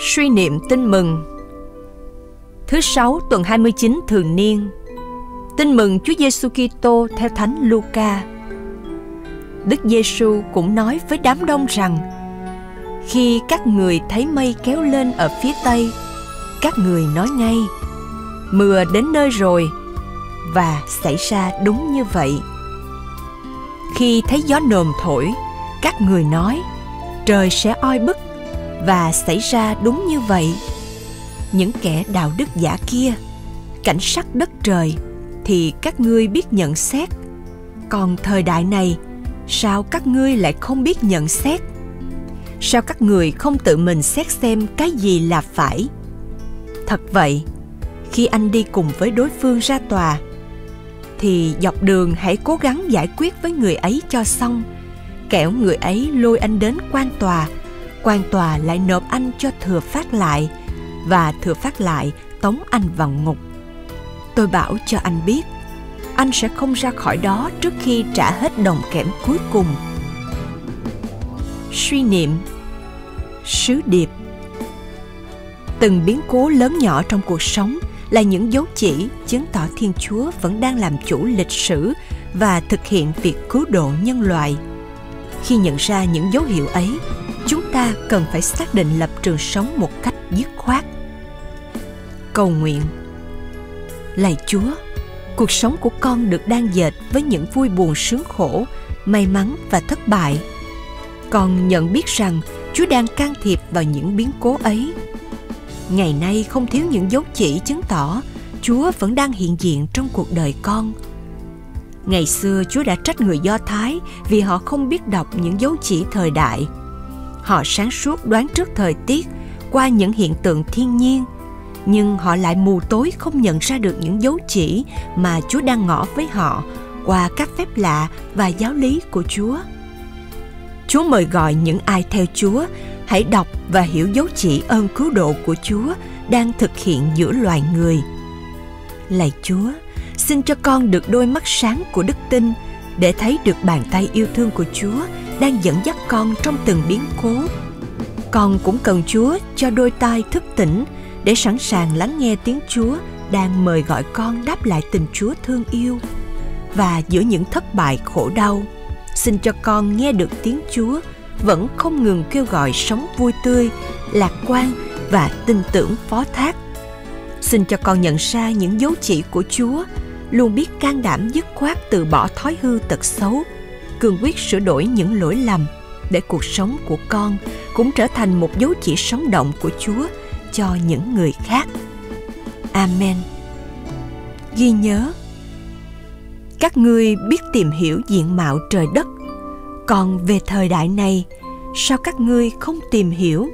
Suy niệm tin mừng Thứ sáu tuần 29 thường niên Tin mừng Chúa Giêsu Kitô theo Thánh Luca. Đức Giêsu cũng nói với đám đông rằng: Khi các người thấy mây kéo lên ở phía tây, các người nói ngay: Mưa đến nơi rồi. Và xảy ra đúng như vậy. Khi thấy gió nồm thổi, các người nói: Trời sẽ oi bức và xảy ra đúng như vậy. Những kẻ đạo đức giả kia, cảnh sắc đất trời, thì các ngươi biết nhận xét. Còn thời đại này, sao các ngươi lại không biết nhận xét? Sao các người không tự mình xét xem cái gì là phải? Thật vậy, khi anh đi cùng với đối phương ra tòa, thì dọc đường hãy cố gắng giải quyết với người ấy cho xong. Kẻo người ấy lôi anh đến quan tòa quan tòa lại nộp anh cho thừa phát lại và thừa phát lại tống anh vào ngục. Tôi bảo cho anh biết, anh sẽ không ra khỏi đó trước khi trả hết đồng kẽm cuối cùng. Suy niệm Sứ điệp Từng biến cố lớn nhỏ trong cuộc sống là những dấu chỉ chứng tỏ Thiên Chúa vẫn đang làm chủ lịch sử và thực hiện việc cứu độ nhân loại. Khi nhận ra những dấu hiệu ấy, ta cần phải xác định lập trường sống một cách dứt khoát. Cầu nguyện. Lạy chúa, cuộc sống của con được đan dệt với những vui buồn sướng khổ, may mắn và thất bại. Con nhận biết rằng chúa đang can thiệp vào những biến cố ấy. Ngày nay không thiếu những dấu chỉ chứng tỏ chúa vẫn đang hiện diện trong cuộc đời con. Ngày xưa chúa đã trách người do thái vì họ không biết đọc những dấu chỉ thời đại họ sáng suốt đoán trước thời tiết qua những hiện tượng thiên nhiên nhưng họ lại mù tối không nhận ra được những dấu chỉ mà Chúa đang ngỏ với họ qua các phép lạ và giáo lý của Chúa. Chúa mời gọi những ai theo Chúa hãy đọc và hiểu dấu chỉ ơn cứu độ của Chúa đang thực hiện giữa loài người. Lạy Chúa, xin cho con được đôi mắt sáng của đức tin để thấy được bàn tay yêu thương của Chúa đang dẫn dắt con trong từng biến cố. Con cũng cần Chúa cho đôi tai thức tỉnh để sẵn sàng lắng nghe tiếng Chúa đang mời gọi con đáp lại tình Chúa thương yêu. Và giữa những thất bại khổ đau, xin cho con nghe được tiếng Chúa vẫn không ngừng kêu gọi sống vui tươi, lạc quan và tin tưởng phó thác. Xin cho con nhận ra những dấu chỉ của Chúa, luôn biết can đảm dứt khoát từ bỏ thói hư tật xấu, cương quyết sửa đổi những lỗi lầm để cuộc sống của con cũng trở thành một dấu chỉ sống động của Chúa cho những người khác. Amen. Ghi nhớ, các ngươi biết tìm hiểu diện mạo trời đất, còn về thời đại này, sao các ngươi không tìm hiểu